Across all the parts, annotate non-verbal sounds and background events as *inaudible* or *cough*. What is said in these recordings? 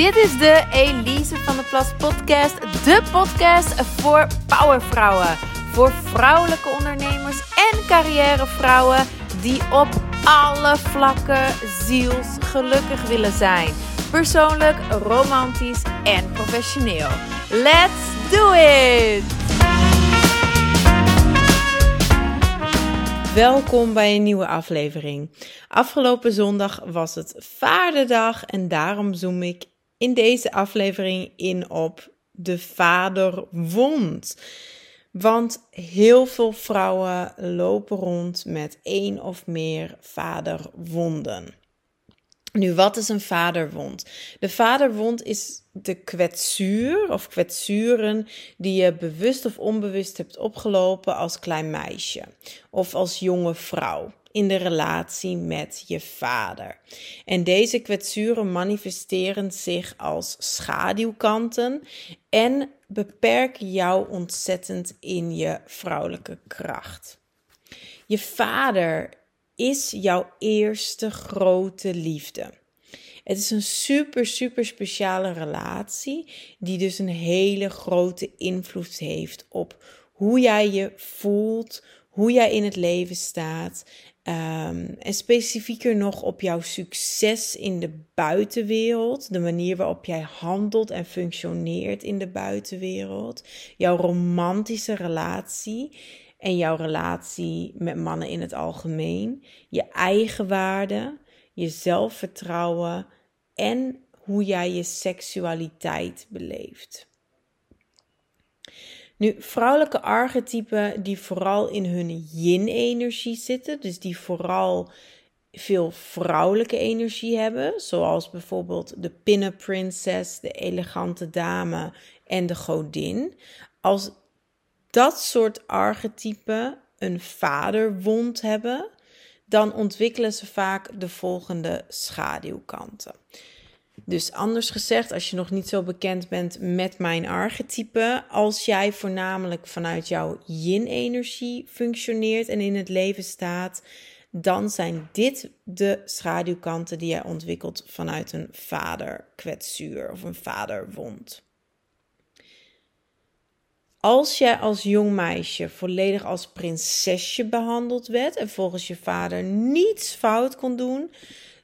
Dit is de Elise van de Plas podcast. De podcast voor powervrouwen. Voor vrouwelijke ondernemers en carrièrevrouwen die op alle vlakken zielsgelukkig willen zijn. Persoonlijk, romantisch en professioneel. Let's do it! Welkom bij een nieuwe aflevering. Afgelopen zondag was het Vaderdag en daarom zoom ik in deze aflevering in op de vaderwond. Want heel veel vrouwen lopen rond met één of meer vaderwonden. Nu, wat is een vaderwond? De vaderwond is de kwetsuur of kwetsuren die je bewust of onbewust hebt opgelopen als klein meisje of als jonge vrouw in de relatie met je vader. En deze kwetsuren manifesteren zich als schaduwkanten en beperken jou ontzettend in je vrouwelijke kracht. Je vader is jouw eerste grote liefde. Het is een super, super speciale relatie, die dus een hele grote invloed heeft op hoe jij je voelt, hoe jij in het leven staat Um, en specifieker nog op jouw succes in de buitenwereld, de manier waarop jij handelt en functioneert in de buitenwereld, jouw romantische relatie en jouw relatie met mannen in het algemeen, je eigen waarde, je zelfvertrouwen en hoe jij je seksualiteit beleeft. Nu, vrouwelijke archetypen die vooral in hun yin-energie zitten, dus die vooral veel vrouwelijke energie hebben, zoals bijvoorbeeld de pin princess, de elegante dame en de godin. Als dat soort archetypen een vaderwond hebben, dan ontwikkelen ze vaak de volgende schaduwkanten. Dus anders gezegd, als je nog niet zo bekend bent met mijn archetype, als jij voornamelijk vanuit jouw yin-energie functioneert en in het leven staat, dan zijn dit de schaduwkanten die jij ontwikkelt vanuit een vaderkwetsuur of een vaderwond. Als jij als jong meisje volledig als prinsesje behandeld werd en volgens je vader niets fout kon doen,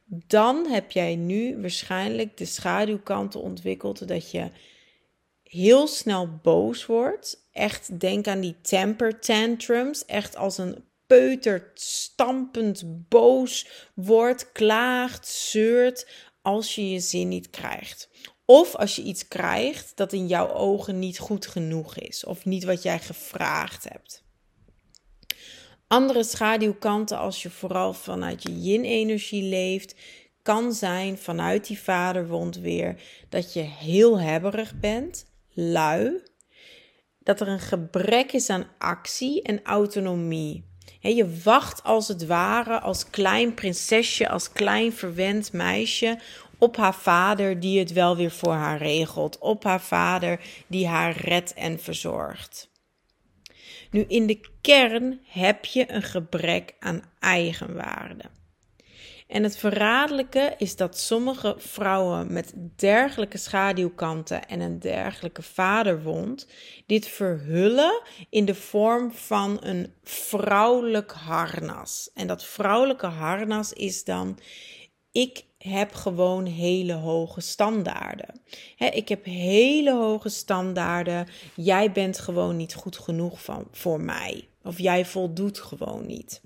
dan heb jij nu waarschijnlijk de schaduwkanten ontwikkeld dat je heel snel boos wordt. Echt denk aan die temper tantrums, echt als een peuter stampend boos wordt, klaagt, zeurt als je je zin niet krijgt. Of als je iets krijgt dat in jouw ogen niet goed genoeg is of niet wat jij gevraagd hebt. Andere schaduwkanten, als je vooral vanuit je yin-energie leeft, kan zijn vanuit die vaderwond weer dat je heel hebberig bent, lui, dat er een gebrek is aan actie en autonomie. je wacht als het ware als klein prinsesje, als klein verwend meisje op haar vader die het wel weer voor haar regelt, op haar vader die haar redt en verzorgt. Nu, in de kern heb je een gebrek aan eigenwaarde. En het verraderlijke is dat sommige vrouwen met dergelijke schaduwkanten en een dergelijke vaderwond dit verhullen in de vorm van een vrouwelijk harnas. En dat vrouwelijke harnas is dan: ik heb gewoon hele hoge standaarden. ik heb hele hoge standaarden. Jij bent gewoon niet goed genoeg van, voor mij. Of jij voldoet gewoon niet.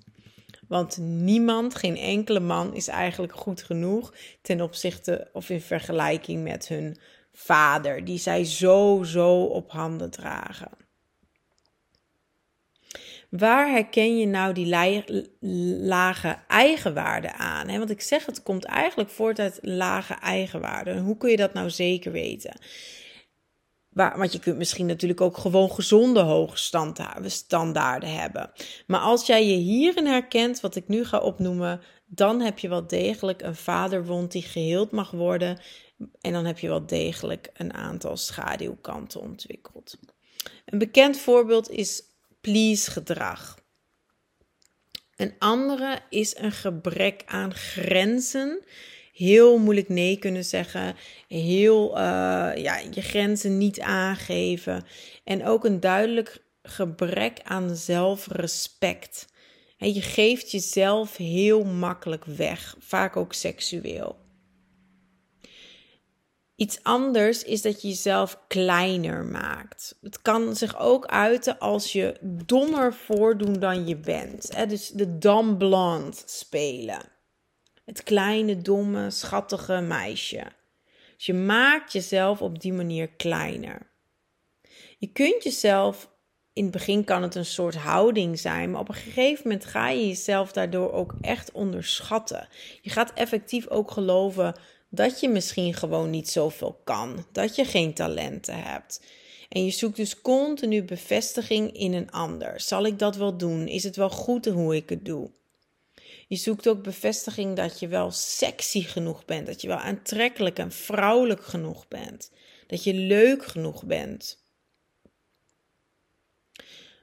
Want niemand, geen enkele man, is eigenlijk goed genoeg ten opzichte of in vergelijking met hun vader, die zij zo, zo op handen dragen. Waar herken je nou die lage eigenwaarde aan? Want ik zeg, het komt eigenlijk voort uit lage eigenwaarde. hoe kun je dat nou zeker weten? want je kunt misschien natuurlijk ook gewoon gezonde hoge standaarden hebben. Maar als jij je hierin herkent, wat ik nu ga opnoemen, dan heb je wel degelijk een vaderwond die geheeld mag worden. En dan heb je wel degelijk een aantal schaduwkanten ontwikkeld. Een bekend voorbeeld is please gedrag. Een andere is een gebrek aan grenzen heel moeilijk nee kunnen zeggen, heel uh, ja, je grenzen niet aangeven en ook een duidelijk gebrek aan zelfrespect. En je geeft jezelf heel makkelijk weg, vaak ook seksueel. Iets anders is dat je jezelf kleiner maakt. Het kan zich ook uiten als je dommer voordoen dan je bent. Hè? Dus de dumb blonde spelen. Het kleine, domme, schattige meisje. Dus je maakt jezelf op die manier kleiner. Je kunt jezelf, in het begin kan het een soort houding zijn, maar op een gegeven moment ga je jezelf daardoor ook echt onderschatten. Je gaat effectief ook geloven dat je misschien gewoon niet zoveel kan, dat je geen talenten hebt. En je zoekt dus continu bevestiging in een ander. Zal ik dat wel doen? Is het wel goed hoe ik het doe? Je zoekt ook bevestiging dat je wel sexy genoeg bent, dat je wel aantrekkelijk en vrouwelijk genoeg bent, dat je leuk genoeg bent.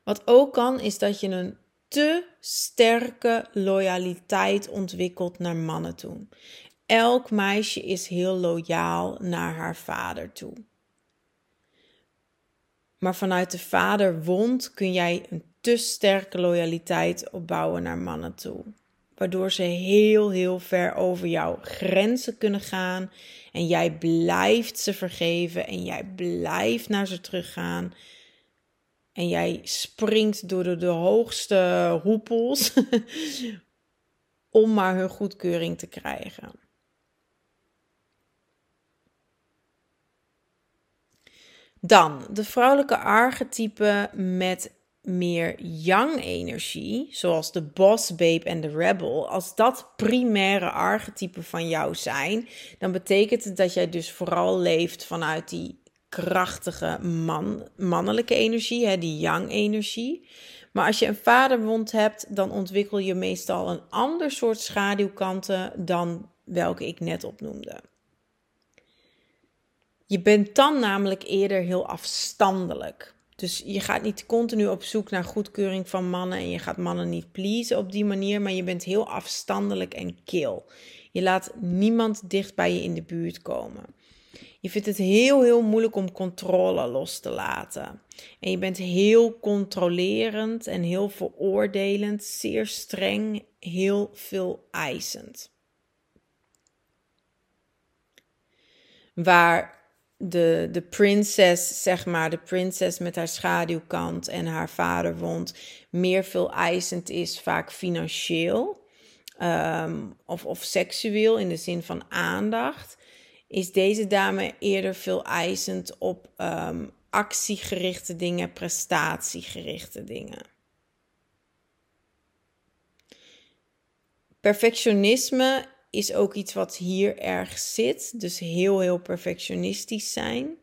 Wat ook kan, is dat je een te sterke loyaliteit ontwikkelt naar mannen toe. Elk meisje is heel loyaal naar haar vader toe. Maar vanuit de vaderwond kun jij een te sterke loyaliteit opbouwen naar mannen toe. Waardoor ze heel, heel ver over jouw grenzen kunnen gaan. En jij blijft ze vergeven en jij blijft naar ze teruggaan. En jij springt door de, de hoogste hoepels *laughs* om maar hun goedkeuring te krijgen. Dan de vrouwelijke archetypen met meer yang-energie, zoals de boss babe en de rebel, als dat primaire archetypen van jou zijn, dan betekent het dat jij dus vooral leeft vanuit die krachtige man, mannelijke energie, hè, die yang-energie. Maar als je een vaderwond hebt, dan ontwikkel je meestal een ander soort schaduwkanten dan welke ik net opnoemde. Je bent dan namelijk eerder heel afstandelijk. Dus je gaat niet continu op zoek naar goedkeuring van mannen en je gaat mannen niet pleasen op die manier, maar je bent heel afstandelijk en kil. Je laat niemand dicht bij je in de buurt komen. Je vindt het heel, heel moeilijk om controle los te laten. En je bent heel controlerend en heel veroordelend, zeer streng, heel veel eisend. Waar de, de prinses, zeg maar, de prinses met haar schaduwkant en haar vaderwond, meer veel eisend is, vaak financieel ehm, of, of seksueel in de zin van aandacht, is deze dame eerder veel eisend op um, actiegerichte dingen, prestatiegerichte dingen. Perfectionisme is ook iets wat hier erg zit. Dus heel, heel perfectionistisch zijn.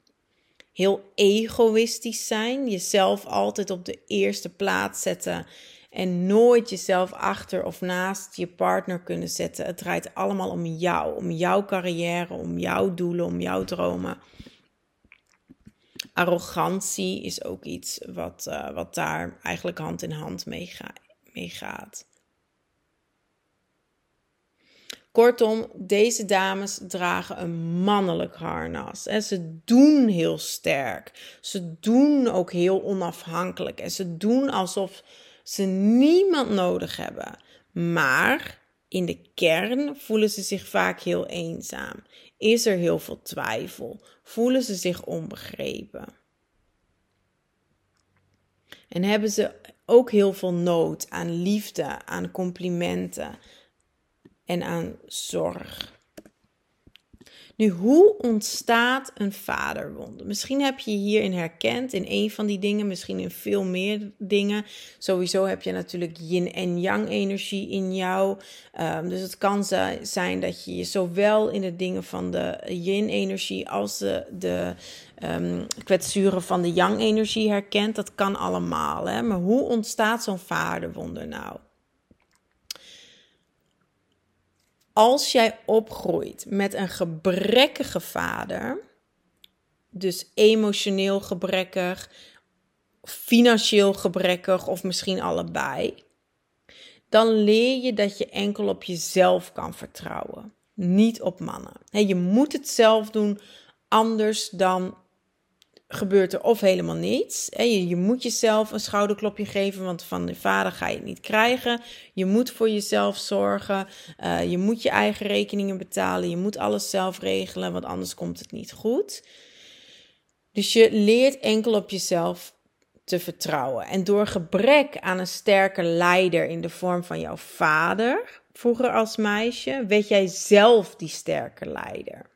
Heel egoïstisch zijn. Jezelf altijd op de eerste plaats zetten. En nooit jezelf achter of naast je partner kunnen zetten. Het draait allemaal om jou. Om jouw carrière, om jouw doelen, om jouw dromen. Arrogantie is ook iets wat, uh, wat daar eigenlijk hand in hand mee gaat. Kortom, deze dames dragen een mannelijk harnas. En ze doen heel sterk. Ze doen ook heel onafhankelijk. En ze doen alsof ze niemand nodig hebben. Maar in de kern voelen ze zich vaak heel eenzaam. Is er heel veel twijfel? Voelen ze zich onbegrepen? En hebben ze ook heel veel nood aan liefde, aan complimenten, en aan zorg. Nu, hoe ontstaat een vaderwonde? Misschien heb je hierin herkend in een van die dingen, misschien in veel meer dingen. Sowieso heb je natuurlijk yin en yang energie in jou. Um, dus het kan zijn dat je je zowel in de dingen van de yin energie als de, de um, kwetsuren van de yang energie herkent. Dat kan allemaal. Hè? Maar hoe ontstaat zo'n vaderwonde nou? Als jij opgroeit met een gebrekkige vader, dus emotioneel gebrekkig, financieel gebrekkig of misschien allebei, dan leer je dat je enkel op jezelf kan vertrouwen. niet op mannen. je moet het zelf doen, anders dan gebeurt er of helemaal niets. Je, je moet jezelf een schouderklopje geven, want van de vader ga je het niet krijgen. Je moet voor jezelf zorgen. Uh, je moet je eigen rekeningen betalen. Je moet alles zelf regelen, want anders komt het niet goed. Dus je leert enkel op jezelf te vertrouwen. En door gebrek aan een sterke leider in de vorm van jouw vader, vroeger als meisje, werd jij zelf die sterke leider.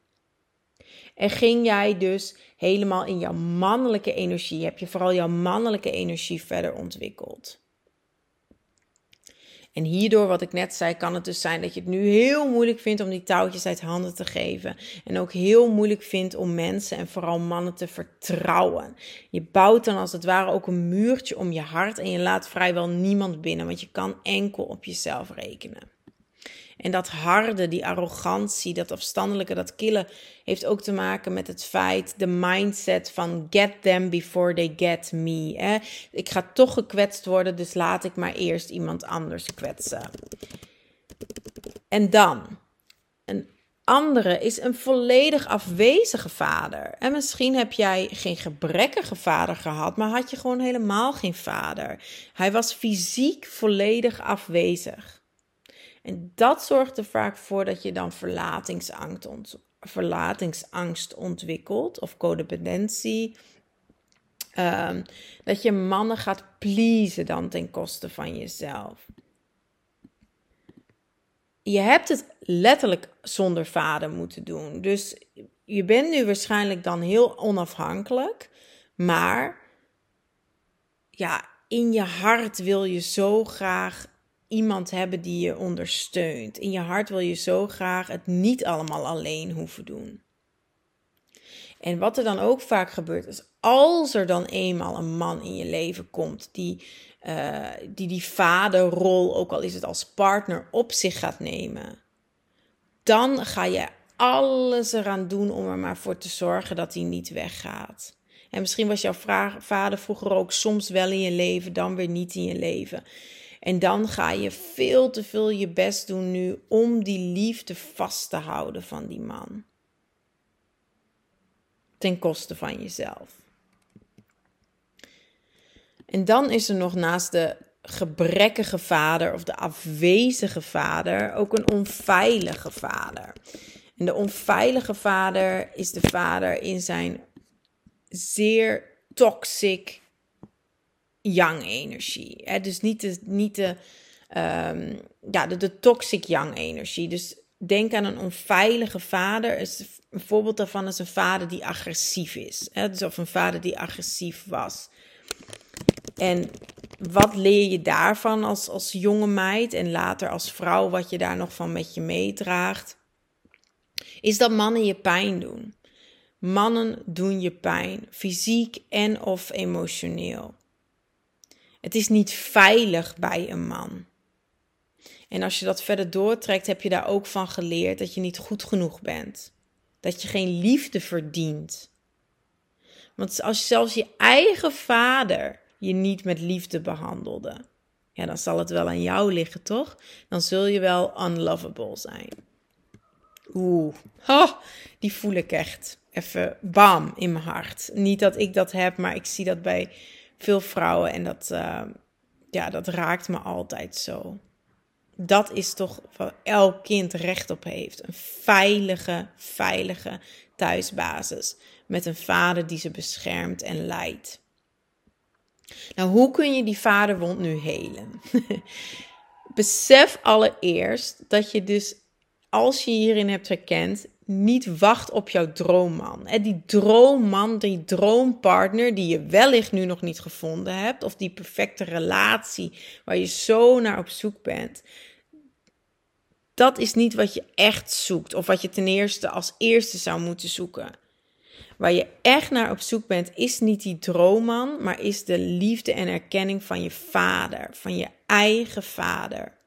En ging jij dus helemaal in jouw mannelijke energie, heb je vooral jouw mannelijke energie verder ontwikkeld. En hierdoor, wat ik net zei, kan het dus zijn dat je het nu heel moeilijk vindt om die touwtjes uit handen te geven. En ook heel moeilijk vindt om mensen en vooral mannen te vertrouwen. Je bouwt dan als het ware ook een muurtje om je hart en je laat vrijwel niemand binnen, want je kan enkel op jezelf rekenen. En dat harde, die arrogantie, dat afstandelijke, dat killen, heeft ook te maken met het feit, de mindset van get them before they get me. Ik ga toch gekwetst worden, dus laat ik maar eerst iemand anders kwetsen. En dan, een andere is een volledig afwezige vader. En misschien heb jij geen gebrekkige vader gehad, maar had je gewoon helemaal geen vader. Hij was fysiek volledig afwezig. En dat zorgt er vaak voor dat je dan verlatingsangst, ont verlatingsangst ontwikkelt of codependentie. Um, dat je mannen gaat pleasen dan ten koste van jezelf. Je hebt het letterlijk zonder vader moeten doen. Dus je bent nu waarschijnlijk dan heel onafhankelijk. Maar ja, in je hart wil je zo graag iemand hebben die je ondersteunt. In je hart wil je zo graag het niet allemaal alleen hoeven doen. En wat er dan ook vaak gebeurt, is als er dan eenmaal een man in je leven komt die uh, die, die vaderrol, ook al is het als partner, op zich gaat nemen, dan ga je alles eraan doen om er maar voor te zorgen dat hij niet weggaat. En misschien was jouw vader vroeger ook soms wel in je leven, dan weer niet in je leven. En dan ga je veel te veel je best doen nu om die liefde vast te houden van die man. Ten koste van jezelf. En dan is er nog naast de gebrekkige vader of de afwezige vader ook een onveilige vader. En de onveilige vader is de vader in zijn zeer toxic yang energie. Hè? Dus niet de, niet de, um, ja, de, toxic yang energie. Dus denk aan een onveilige vader. Een voorbeeld daarvan is een vader die agressief is. Hè? Dus of een vader die agressief was. En wat leer je daarvan als, als jonge meid en later als vrouw, wat je daar nog van met je meedraagt? Is dat mannen je pijn doen. Mannen doen je pijn, fysiek en of emotioneel. Het is niet veilig bij een man. En als je dat verder doortrekt, heb je daar ook van geleerd dat je niet goed genoeg bent. Dat je geen liefde verdient. Want als zelfs je eigen vader je niet met liefde behandelde, ja, dan zal het wel aan jou liggen, toch? Dan zul je wel unlovable zijn. Oeh, die voel ik echt even bam in mijn hart. Niet dat ik dat heb, maar ik zie dat bij veel vrouwen en dat, uh, ja, dat raakt me altijd zo. Dat is toch wat elk kind recht op heeft. Een veilige, veilige thuisbasis. Met een vader die ze beschermt en leidt. Nou, hoe kun je die vaderwond nu helen? *laughs* Besef allereerst dat je dus, als je hierin hebt herkend, niet wacht op jouw droomman. Die droomman, die droompartner die je wellicht nu nog niet gevonden hebt, of die perfecte relatie waar je zo naar op zoek bent. Dat is niet wat je echt zoekt, of wat je ten eerste als eerste zou moeten zoeken. Waar je echt naar op zoek bent, is niet die droomman, maar is de liefde en erkenning van je vader, van je eigen vader.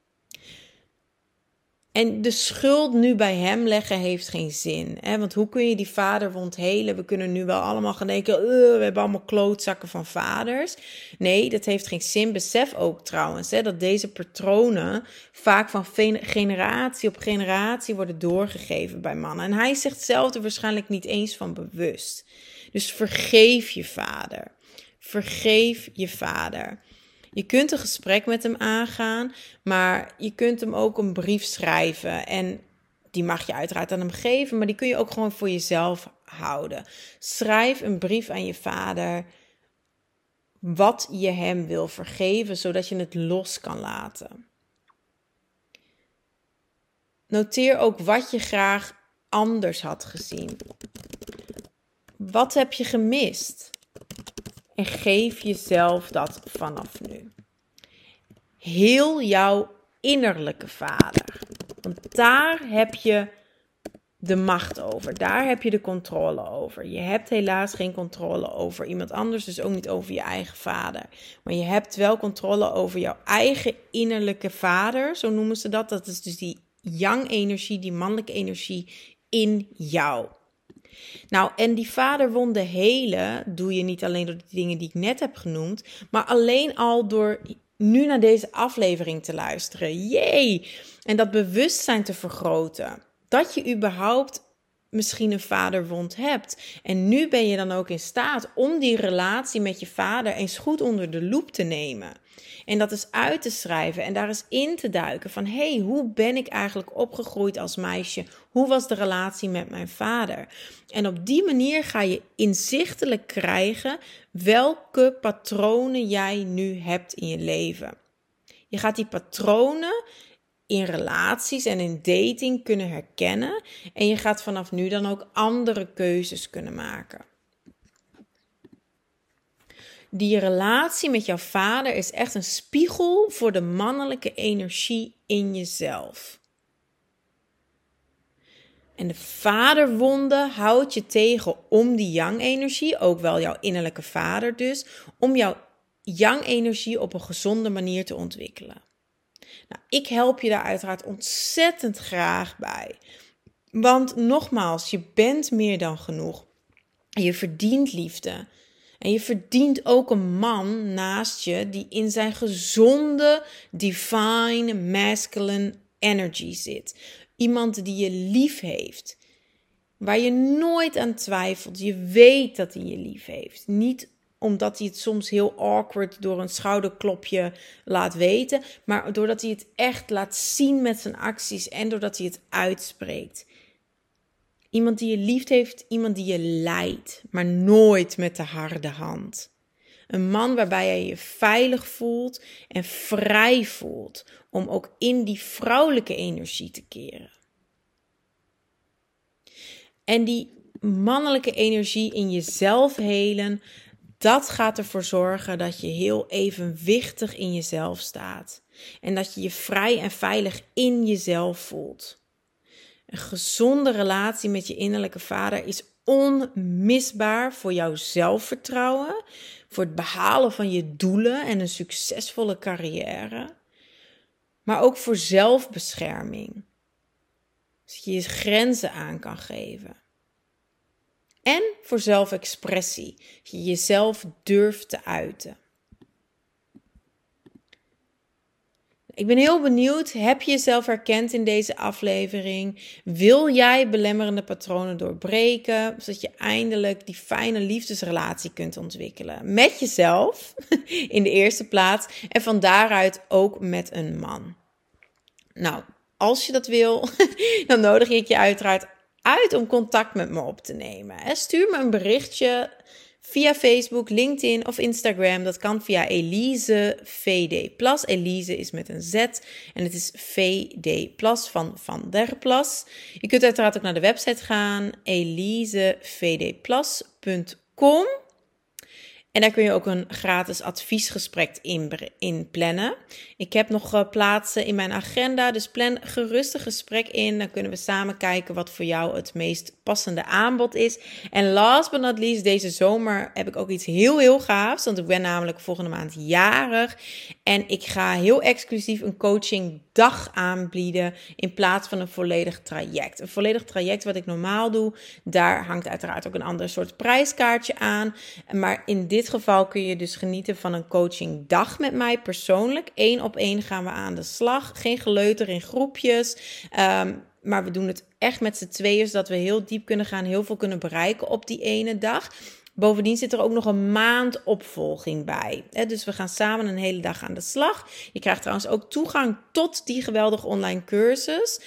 En de schuld nu bij hem leggen heeft geen zin. Hè? Want hoe kun je die vaderwond helen? We kunnen nu wel allemaal gaan denken: we hebben allemaal klootzakken van vaders. Nee, dat heeft geen zin. Besef ook trouwens hè, dat deze patronen vaak van generatie op generatie worden doorgegeven bij mannen. En hij zegt zelf er waarschijnlijk niet eens van bewust. Dus vergeef je vader. Vergeef je vader. Je kunt een gesprek met hem aangaan, maar je kunt hem ook een brief schrijven. En die mag je uiteraard aan hem geven, maar die kun je ook gewoon voor jezelf houden. Schrijf een brief aan je vader wat je hem wil vergeven, zodat je het los kan laten. Noteer ook wat je graag anders had gezien. Wat heb je gemist? En geef jezelf dat vanaf nu. Heel jouw innerlijke vader. Want daar heb je de macht over. Daar heb je de controle over. Je hebt helaas geen controle over iemand anders, dus ook niet over je eigen vader. Maar je hebt wel controle over jouw eigen innerlijke vader, zo noemen ze dat. Dat is dus die yang-energie, die mannelijke energie in jou. Nou, en die vaderwonde hele doe je niet alleen door de dingen die ik net heb genoemd, maar alleen al door nu naar deze aflevering te luisteren. Jee! En dat bewustzijn te vergroten. Dat je überhaupt misschien een vaderwond hebt. En nu ben je dan ook in staat om die relatie met je vader eens goed onder de loep te nemen. En dat is uit te schrijven en daar eens in te duiken van hé, hey, hoe ben ik eigenlijk opgegroeid als meisje? Hoe was de relatie met mijn vader? En op die manier ga je inzichtelijk krijgen welke patronen jij nu hebt in je leven. Je gaat die patronen in relaties en in dating kunnen herkennen en je gaat vanaf nu dan ook andere keuzes kunnen maken die relatie met jouw vader is echt een spiegel voor de mannelijke energie in jezelf. En de vaderwonde houdt je tegen om die yang-energie, ook wel jouw innerlijke vader dus, om jouw yang-energie op een gezonde manier te ontwikkelen. Nou, ik help je daar uiteraard ontzettend graag bij. Want nogmaals, je bent meer dan genoeg. Je verdient liefde. En je verdient ook een man naast je die in zijn gezonde, divine, masculine energy zit. Iemand die je lief heeft. Waar je nooit aan twijfelt. Je weet dat hij je lief heeft. Niet omdat hij het soms heel awkward door een schouderklopje laat weten, maar doordat hij het echt laat zien met zijn acties en doordat hij het uitspreekt. Iemand die je lief heeft, iemand die je leidt, maar nooit met de harde hand. Een man waarbij je je veilig voelt en vrij voelt om ook in die vrouwelijke energie te keren. En die mannelijke energie in jezelf helen, dat gaat ervoor zorgen dat je heel evenwichtig in jezelf staat. En dat je je vrij en veilig in jezelf voelt. Een gezonde relatie met je innerlijke vader is onmisbaar voor jouw zelfvertrouwen, voor het behalen van je doelen en een succesvolle carrière, maar ook voor zelfbescherming. Zodat je je grenzen aan kan geven. En voor zelfexpressie, dat je jezelf durft te uiten. Ik ben heel benieuwd. Heb je jezelf herkend in deze aflevering? Wil jij belemmerende patronen doorbreken, zodat je eindelijk die fijne liefdesrelatie kunt ontwikkelen met jezelf *laughs* in de eerste plaats en van daaruit ook met een man? Nou, als je dat wil, *laughs* dan nodig ik je uiteraard uit om contact met me op te nemen. Stuur me een berichtje via Facebook, LinkedIn of Instagram. Dat kan via Elise VD Plus. Elise is met een Z en het is VD Plus van Van der Plas. Je kunt uiteraard ook naar de website gaan, elisevdplus.com. En daar kun je ook een gratis adviesgesprek in, in plannen. Ik heb nog uh, plaatsen in mijn agenda, dus plan gerust een gesprek in. Dan kunnen we samen kijken wat voor jou het meest passende aanbod is. En last but not least, deze zomer heb ik ook iets heel, heel gaafs. Want ik ben namelijk volgende maand jarig. En ik ga heel exclusief een coaching dag aanbieden in plaats van een volledig traject. Een volledig traject wat ik normaal doe, daar hangt uiteraard ook een ander soort prijskaartje aan. Maar in dit geval kun je dus genieten van een coaching dag met mij persoonlijk. Eén op één gaan we aan de slag. Geen geleuter in groepjes. Ehm, maar we doen het echt met z'n tweeën, zodat we heel diep kunnen gaan, heel veel kunnen bereiken op die ene dag. Bovendien zit er ook nog een maand opvolging bij. Dus we gaan samen een hele dag aan de slag. Je krijgt trouwens ook toegang tot die geweldige online cursus.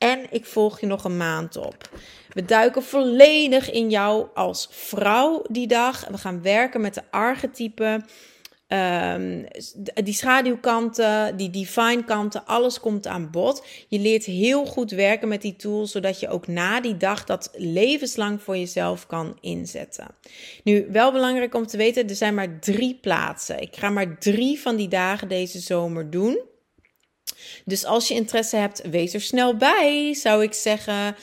En ik volg je nog een maand op. We duiken volledig in jou als vrouw die dag. We gaan werken met de archetypen. Um, die schaduwkanten, die divine kanten, alles komt aan bod. Je leert heel goed werken met die tools, zodat je ook na die dag dat levenslang voor jezelf kan inzetten. Nu, wel belangrijk om te weten, er zijn maar drie plaatsen. Ik ga maar drie van die dagen deze zomer doen. Dus als je interesse hebt, wees er snel bij, zou ik zeggen.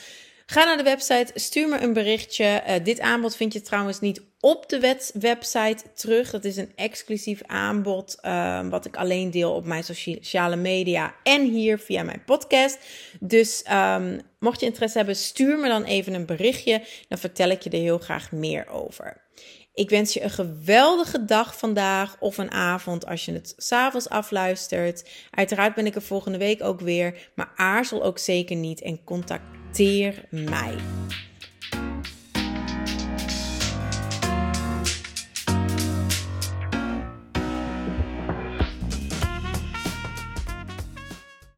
Ga naar de website, stuur me een berichtje. Uh, dit aanbod vind je trouwens niet op de website terug. Dat is een exclusief aanbod uh, wat ik alleen deel op mijn sociale media en hier via mijn podcast. Dus um, mocht je interesse hebben, stuur me dan even een berichtje. Dan vertel ik je er heel graag meer over. Ik wens je een geweldige dag vandaag of een avond als je het s'avonds afluistert. Uiteraard ben ik er volgende week ook weer, maar aarzel ook zeker niet en contact mij.